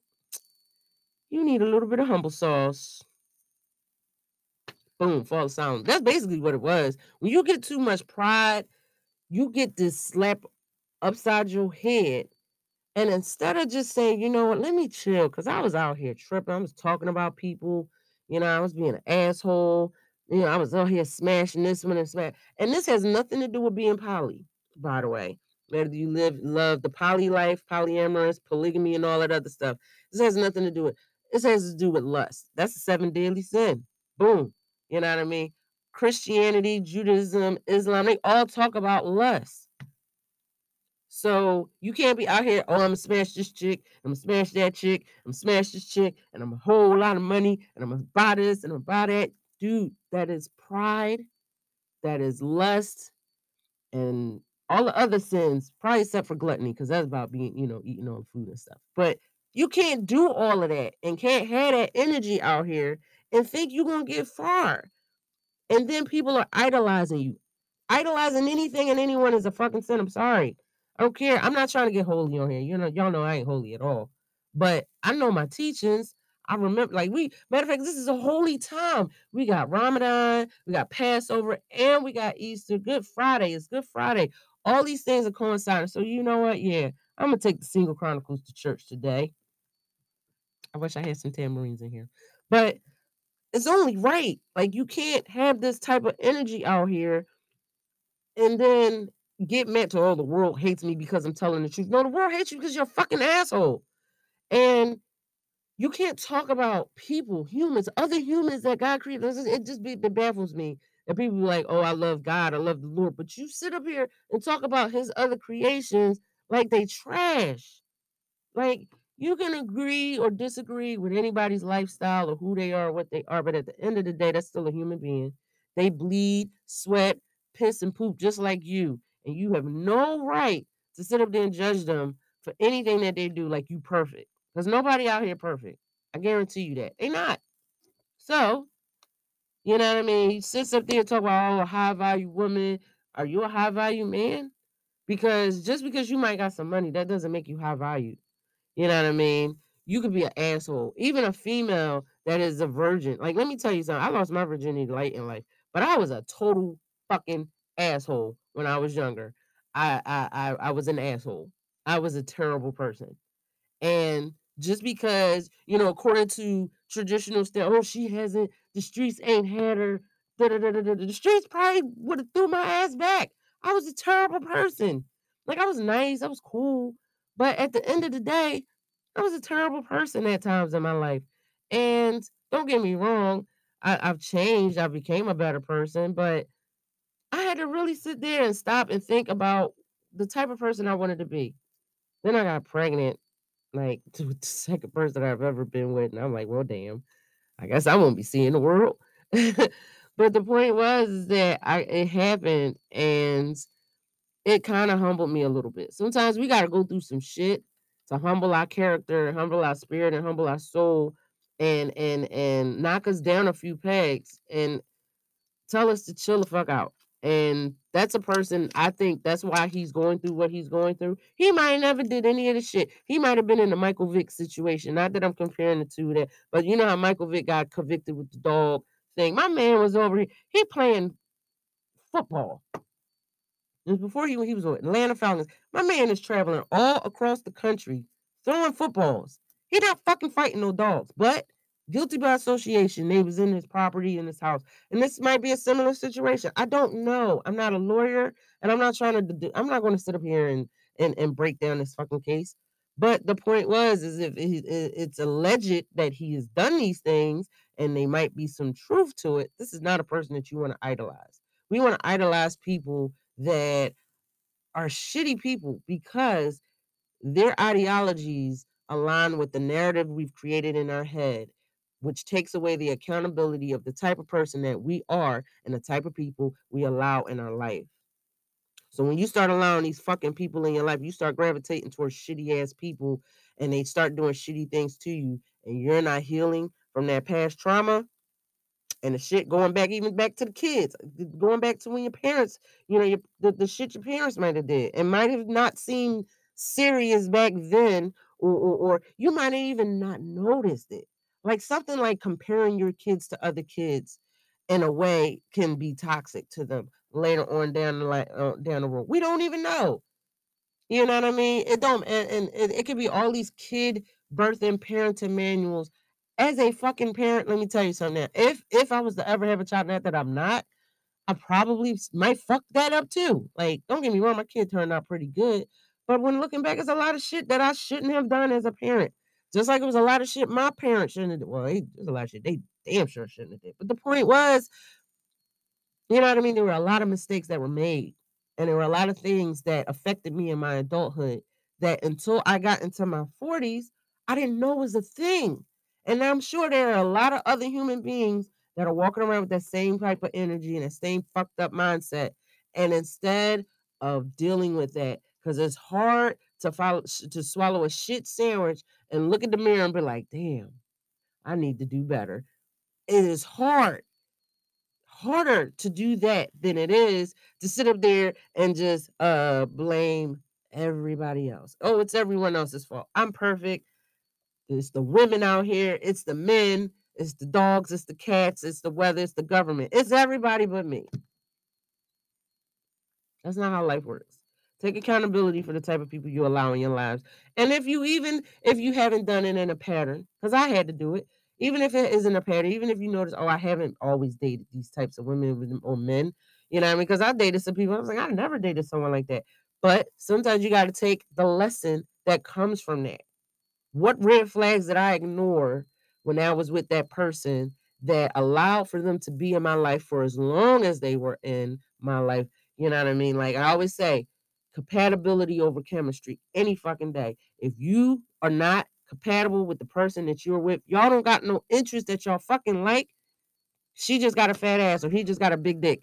You need a little bit of humble sauce. Boom, fall sound. That's basically what it was. When you get too much pride, you get this slap upside your head. And instead of just saying, you know what, let me chill, because I was out here tripping. I was talking about people, you know, I was being an asshole. You know, I was out here smashing this one and smash. And this has nothing to do with being poly, by the way. Whether you live love the poly life, polyamorous, polygamy, and all that other stuff. This has nothing to do with this has to do with lust. That's the seven deadly sin. Boom. You know what I mean? Christianity, Judaism, Islam, they all talk about lust. So you can't be out here, oh, I'm gonna smash this chick, I'm gonna smash that chick, I'm gonna smash this chick, and I'm a whole lot of money, and I'm gonna buy this and I'm gonna buy that. Dude, that is pride, that is lust, and all the other sins, probably except for gluttony, because that's about being, you know, eating all the food and stuff. But you can't do all of that and can't have that energy out here and think you're gonna get far. And then people are idolizing you. Idolizing anything and anyone is a fucking sin. I'm sorry. I don't care. I'm not trying to get holy on here. You know, y'all know I ain't holy at all. But I know my teachings. I remember, like we matter of fact, this is a holy time. We got Ramadan, we got Passover, and we got Easter. Good Friday. It's Good Friday. All these things are coinciding. So you know what? Yeah, I'm gonna take the Single Chronicles to church today. I wish I had some tamarines in here, but it's only right. Like you can't have this type of energy out here, and then get mad to oh the world hates me because I'm telling the truth. No, the world hates you because you're a fucking asshole, and you can't talk about people, humans, other humans that God created. It just it baffles me that people be like, "Oh, I love God, I love the Lord," but you sit up here and talk about His other creations like they trash. Like You can agree or disagree with anybody's lifestyle or who they are, what they are, but at the end of the day, that's still a human being. They bleed, sweat, piss, and poop just like you. And you have no right to sit up there and judge them for anything that they do like you perfect. Because nobody out here perfect. I guarantee you that. They not. So, you know what I mean? He sits up there and talk about, oh, a high value woman. Are you a high value man? Because just because you might got some money, that doesn't make you high value. You know what I mean? You could be an asshole. Even a female that is a virgin. Like, let me tell you something. I lost my virginity late in life, but I was a total fucking asshole when I was younger. I I I, I was an asshole. I was a terrible person. And just because, you know, according to traditional stuff, oh, she hasn't, the streets ain't had her. The streets probably would have threw my ass back. I was a terrible person. Like I was nice, I was cool, but at the end of the day, I was a terrible person at times in my life. And don't get me wrong, I, I've changed. I became a better person, but I had to really sit there and stop and think about the type of person I wanted to be. Then I got pregnant, like [LAUGHS] the second person I've ever been with, and I'm like, well, damn, I guess I won't be seeing the world. [LAUGHS] but the point was that I it happened, and it kind of humbled me a little bit. Sometimes we got to go through some shit to humble our character, humble our spirit, and humble our soul, and and and knock us down a few pegs, and tell us to chill the fuck out. And that's a person I think that's why he's going through what he's going through. He might never did any of the shit. He might have been in the Michael Vick situation. Not that I'm comparing the two that, but you know how Michael Vick got convicted with the dog thing. My man was over here. He playing football. It was before he, when he was with Atlanta Falcons. My man is traveling all across the country throwing footballs. He not fucking fighting no dogs, but guilty by association. They was in his property in his house, and this might be a similar situation. I don't know. I'm not a lawyer, and I'm not trying to. Do, I'm not going to sit up here and and and break down this fucking case. But the point was, is if it, it, it's alleged that he has done these things, and they might be some truth to it. This is not a person that you want to idolize. We want to idolize people that are shitty people because their ideologies align with the narrative we've created in our head, which takes away the accountability of the type of person that we are and the type of people we allow in our life. So when you start allowing these fucking people in your life, you start gravitating towards shitty ass people and they start doing shitty things to you and you're not healing from that past trauma, and the shit going back even back to the kids, going back to when your parents, you know, your, the, the shit your parents might have did and might have not seemed serious back then, or, or, or you might have even not noticed it. Like something like comparing your kids to other kids in a way can be toxic to them later on down the line, uh, down the road. We don't even know. You know what I mean? It don't, and, and it, it could be all these kid birth and parenting manuals as a fucking parent, let me tell you something. Now. If if I was to ever have a child, not that I'm not, I probably might fuck that up too. Like, don't get me wrong, my kid turned out pretty good, but when looking back, it's a lot of shit that I shouldn't have done as a parent. Just like it was a lot of shit my parents shouldn't have. Well, they, there's a lot of shit they damn sure shouldn't have did. But the point was, you know what I mean. There were a lot of mistakes that were made, and there were a lot of things that affected me in my adulthood. That until I got into my 40s, I didn't know was a thing. And I'm sure there are a lot of other human beings that are walking around with that same type of energy and that same fucked up mindset. And instead of dealing with that, because it's hard to follow to swallow a shit sandwich and look at the mirror and be like, damn, I need to do better. It is hard, harder to do that than it is to sit up there and just uh blame everybody else. Oh, it's everyone else's fault. I'm perfect. It's the women out here. It's the men. It's the dogs. It's the cats. It's the weather. It's the government. It's everybody but me. That's not how life works. Take accountability for the type of people you allow in your lives. And if you even if you haven't done it in a pattern, because I had to do it, even if it isn't a pattern, even if you notice, oh, I haven't always dated these types of women or men, you know, what I mean, because I dated some people, I was like, I never dated someone like that. But sometimes you got to take the lesson that comes from that. What red flags did I ignore when I was with that person that allowed for them to be in my life for as long as they were in my life? You know what I mean? Like I always say, compatibility over chemistry any fucking day. If you are not compatible with the person that you're with. Y'all don't got no interest that y'all fucking like. She just got a fat ass or he just got a big dick.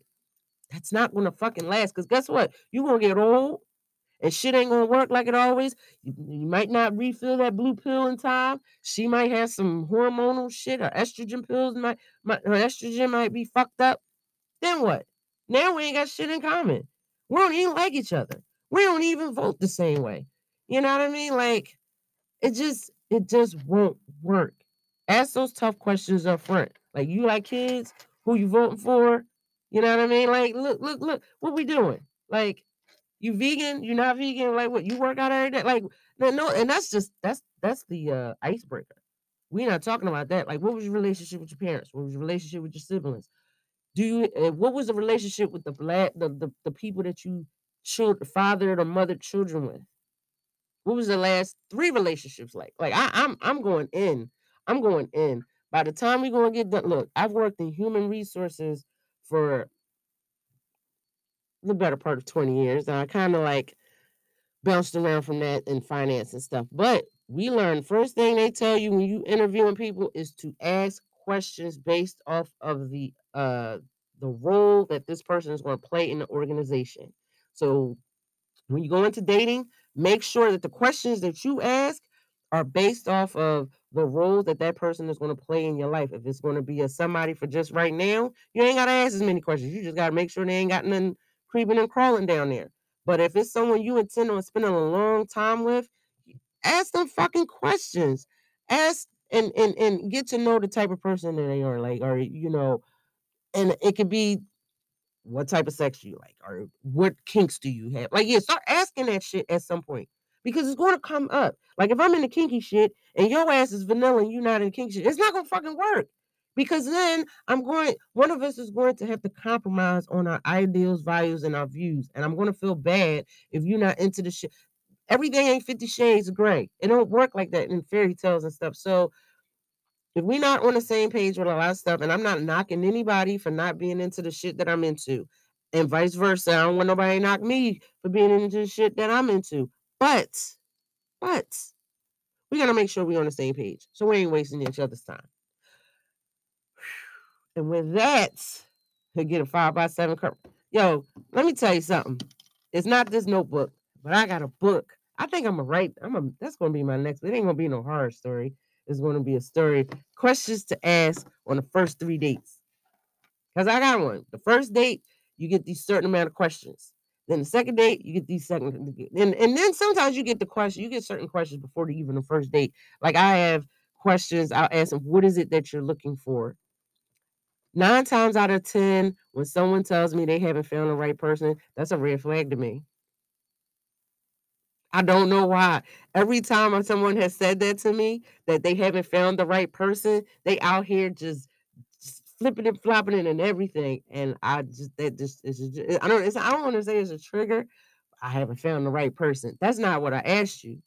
That's not gonna fucking last. Cause guess what? You're gonna get old and shit ain't gonna work like it always. You, you, might not refill that blue pill in time. She might have some hormonal shit or estrogen pills. Might, might her estrogen might be fucked up. Then what? Now we ain't got shit in common. We don't even like each other. We don't even vote the same way. You know what I mean? Like it just it just won't work. Ask those tough questions up front. Like you like kids, who you voting for? You know what I mean? Like look, look, look, what we doing? Like you vegan, you're not vegan, like what you work out every day. Like no, no, and that's just that's that's the uh icebreaker. We're not talking about that. Like, what was your relationship with your parents? What was your relationship with your siblings? Do you what was the relationship with the black the, the, the people that you children fathered or mothered children with? What was the last three relationships like? Like I, I'm I'm going in. I'm going in. By the time we're gonna get done, look, I've worked in human resources for the better part of 20 years. And I kind of like bounced around from that in finance and stuff. But we learned first thing they tell you when you interviewing people is to ask questions based off of the uh the role that this person is going to play in the organization. So when you go into dating, make sure that the questions that you ask are based off of the role that that person is going to play in your life. If it's going to be a somebody for just right now, you ain't got to ask as many questions. You just got to make sure they ain't got nothing creeping and crawling down there. But if it's someone you intend on spending a long time with, ask them fucking questions. Ask and and and get to know the type of person that they are, like, or you know, and it could be what type of sex you like, or what kinks do you have? Like, yeah, start asking that shit at some point because it's going to come up. Like, if I'm in the kinky shit and your ass is vanilla and you're not in kinky shit, it's not gonna fucking work because then I'm going, one of us is going to have to compromise on our ideals, values, and our views. And I'm going to feel bad if you're not into the shit. Everything ain't 50 shades of gray. It don't work like that in fairy tales and stuff. So if we're not on the same page with a lot of stuff, and I'm not knocking anybody for not being into the shit that I'm into, and vice versa, I don't want nobody to knock me for being into the shit that I'm into. But, but, we gotta make sure we're on the same page, so we ain't wasting each other's time. And with that, he'll get a five by seven curve. Yo, let me tell you something. It's not this notebook, but I got a book. I think I'm gonna write. I'm a. That's gonna be my next. It ain't gonna be no horror story. It's gonna be a story. Questions to ask on the first three dates. Cause I got one. The first date, you get these certain amount of questions. Then the second date, you get these second, and and then sometimes you get the question. You get certain questions before the, even the first date. Like I have questions. I'll ask them, "What is it that you're looking for?" Nine times out of 10, when someone tells me they haven't found the right person, that's a red flag to me. I don't know why. Every time someone has said that to me, that they haven't found the right person, they out here just, just flipping and flopping it and everything. And I just that just is I don't I don't want to say it's a trigger. I haven't found the right person. That's not what I asked you.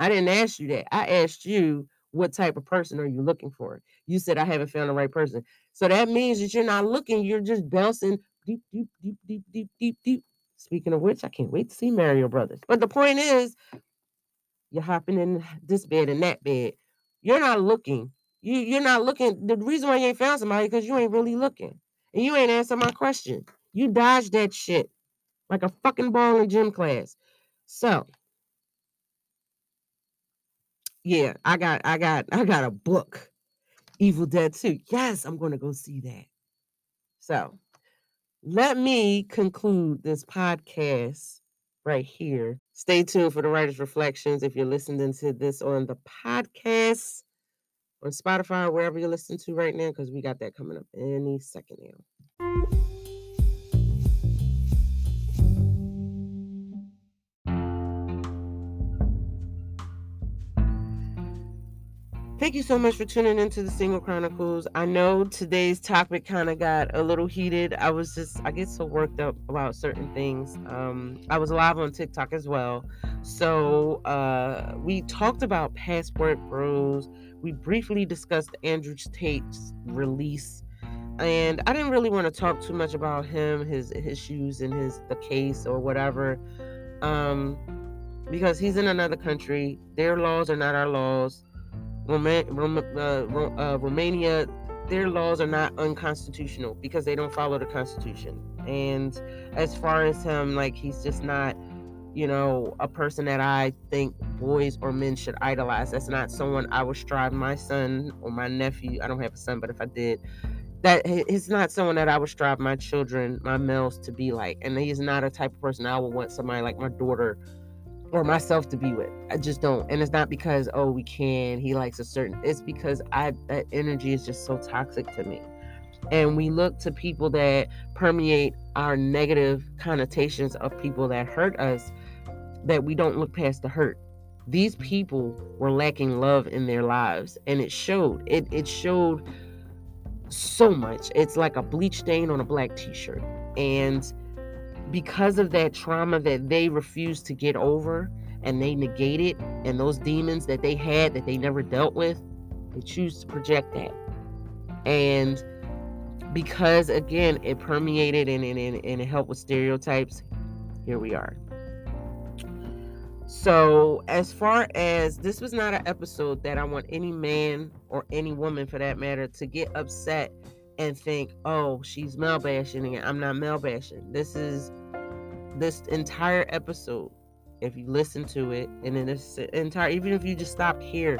I didn't ask you that. I asked you what type of person are you looking for? You said I haven't found the right person. So that means that you're not looking, you're just bouncing deep, deep, deep, deep, deep, deep, deep. Speaking of which, I can't wait to see Mario Brothers. But the point is, you're hopping in this bed and that bed. You're not looking. You you're not looking. The reason why you ain't found somebody because you ain't really looking. And you ain't answer my question. You dodged that shit like a fucking ball in gym class. So yeah, I got I got I got a book. Evil Dead 2. Yes, I'm to go see that. So, let me conclude this podcast right here. Stay tuned for the writer's reflections if you're listening to this on the podcast on Spotify wherever you're listening to right now, because we got that coming up any second now. Thank you so much for tuning into the Single Chronicles. I know today's topic kind of got a little heated. I was just, I get so worked up about certain things. Um, I was live on TikTok as well. So uh, we talked about Passport Bros. We briefly discussed Andrew Tate's release. And I didn't really want to talk too much about him, his issues, and his the case or whatever. Um, because he's in another country. Their laws are not our laws Roma- Roma- uh, uh, Romania, their laws are not unconstitutional because they don't follow the Constitution. And as far as him, like he's just not, you know, a person that I think boys or men should idolize. That's not someone I would strive my son or my nephew. I don't have a son, but if I did, that he's not someone that I would strive my children, my males, to be like. And he's not a type of person I would want somebody like my daughter or myself to be with. I just don't. And it's not because, oh, we can, he likes a certain, it's because I, that energy is just so toxic to me. And we look to people that permeate our negative connotations of people that hurt us, that we don't look past the hurt. These people were lacking love in their lives, and it showed. It, it showed so much. It's like a bleach stain on a black t shirt. And because of that trauma that they refuse to get over and they negate it, and those demons that they had that they never dealt with, they choose to project that. And because again, it permeated and, and, and it helped with stereotypes, here we are. So, as far as this was not an episode that I want any man or any woman for that matter to get upset and think, oh, she's male bashing again. I'm not male bashing. This is this entire episode. If you listen to it and in this entire, even if you just stop here,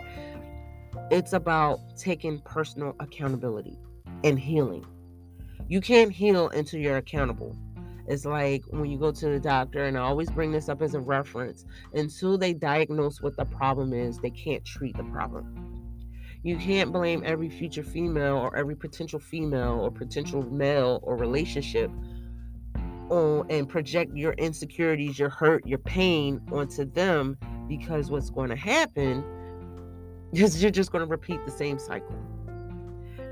it's about taking personal accountability and healing. You can't heal until you're accountable. It's like when you go to the doctor, and I always bring this up as a reference until they diagnose what the problem is, they can't treat the problem. You can't blame every future female or every potential female or potential male or relationship on and project your insecurities, your hurt, your pain onto them because what's going to happen is you're just going to repeat the same cycle.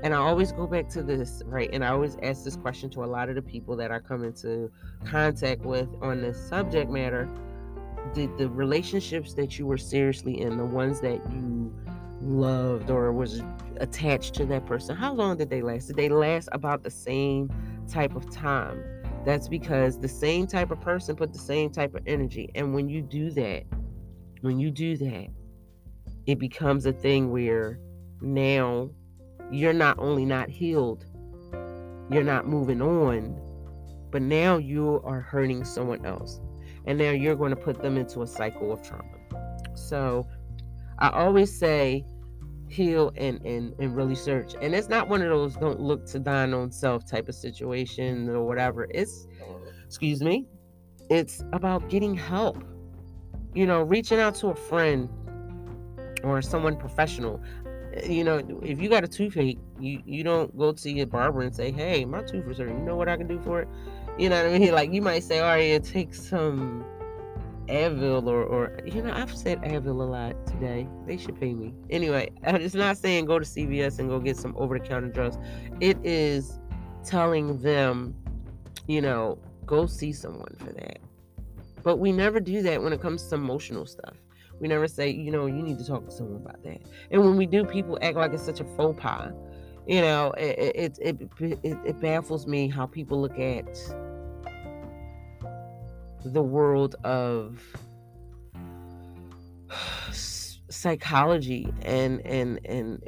And I always go back to this, right? And I always ask this question to a lot of the people that I come into contact with on this subject matter. Did the relationships that you were seriously in, the ones that you loved or was attached to that person, how long did they last? Did they last about the same type of time? That's because the same type of person put the same type of energy. And when you do that, when you do that, it becomes a thing where now you're not only not healed, you're not moving on, but now you are hurting someone else. And now you're going to put them into a cycle of trauma. So I always say heal and, and, and really search. And it's not one of those don't look to thine own self type of situation or whatever. It's, excuse me, it's about getting help. You know, reaching out to a friend or someone professional eh, you know, if you got a toothache, you you don't go to your barber and say, "Hey, my tooth is hurting. You know what I can do for it?" You know what I mean? [LAUGHS] Like you might say, "All right, take some Advil or or you know, I've said Advil a lot today. They should pay me anyway. [LAUGHS] It's not saying go to CVS and go get some over the counter drugs. It is telling them, you know, go see someone for that. But we never do that when it comes to emotional stuff. We never say, you know, you need to talk to someone about that. And when we do, people act like it's such a faux pas. You know, it it it, it, it baffles me how people look at the world of psychology and and and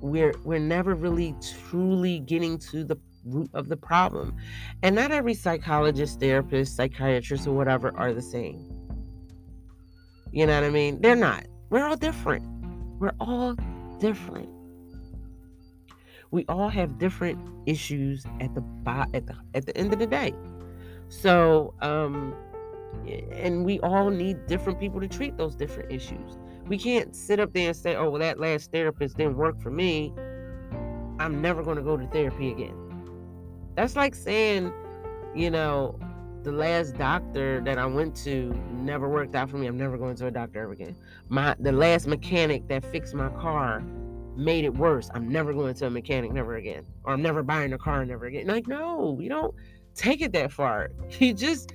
we're we're never really truly getting to the root of the problem and not every psychologist therapist psychiatrist or whatever are the same you know what I mean? They're not. We're all different. We're all different. We all have different issues at the at the at the end of the day. So, um, and we all need different people to treat those different issues. We can't sit up there and say, "Oh, well, that last therapist didn't work for me. I'm never going to go to therapy again." That's like saying, you know, the last doctor that I went to never worked out for me. I'm never going to a doctor ever again. My the last mechanic that fixed my car made it worse. I'm never going to a mechanic never again. Or I'm never buying a car never again. Like, no, you don't take it that far. [LAUGHS] You just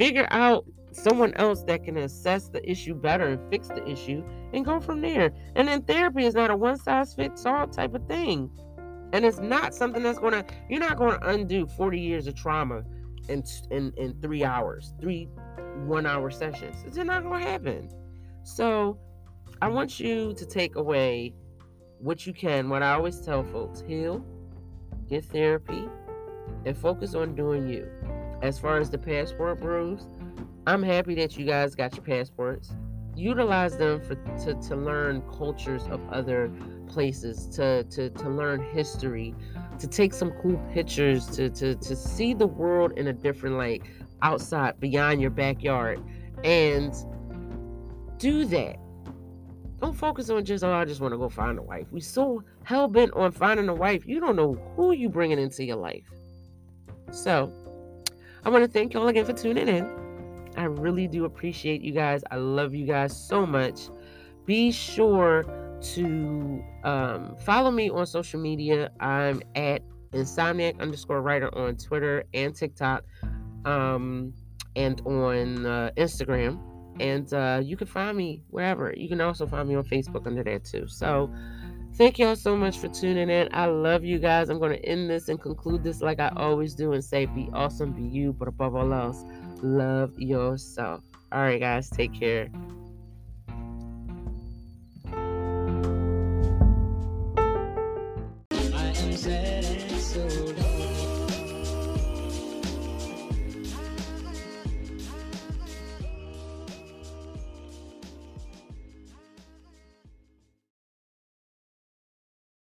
figure out someone else that can assess the issue better and fix the issue and go from there. And then therapy is not a one size fits all type of thing. And it's not something that's to, you're not to undo 40 years of trauma in in, in three hours, three one hour sessions. It's not gonna happen. So I want you to take away what you can. What I always tell folks heal, get therapy, and focus on doing you. As far as the passport bros, I'm happy that you guys got your passports. Utilize them for to, to learn cultures of other places, to, to, to learn history, to take some cool pictures, to, to, to see the world in a different light outside, beyond your backyard. And do that. Don't focus on just, oh, I just want to go find a wife. We so hell bent on finding a wife, you don't know who you bringing into your life. So, I want to thank y'all again for tuning in. I really do appreciate you guys. I love you guys so much. Be sure to um, follow me on social media. I'm at insomniac underscore writer on Twitter and TikTok um, and on uh, Instagram. And uh, you can find me wherever. You can also find me on Facebook under there too. So Thank y'all so much for tuning in. I love you guys. I'm going to end this and conclude this like I always do and say be awesome, be you, but above all else, love yourself. All right, guys, take care. so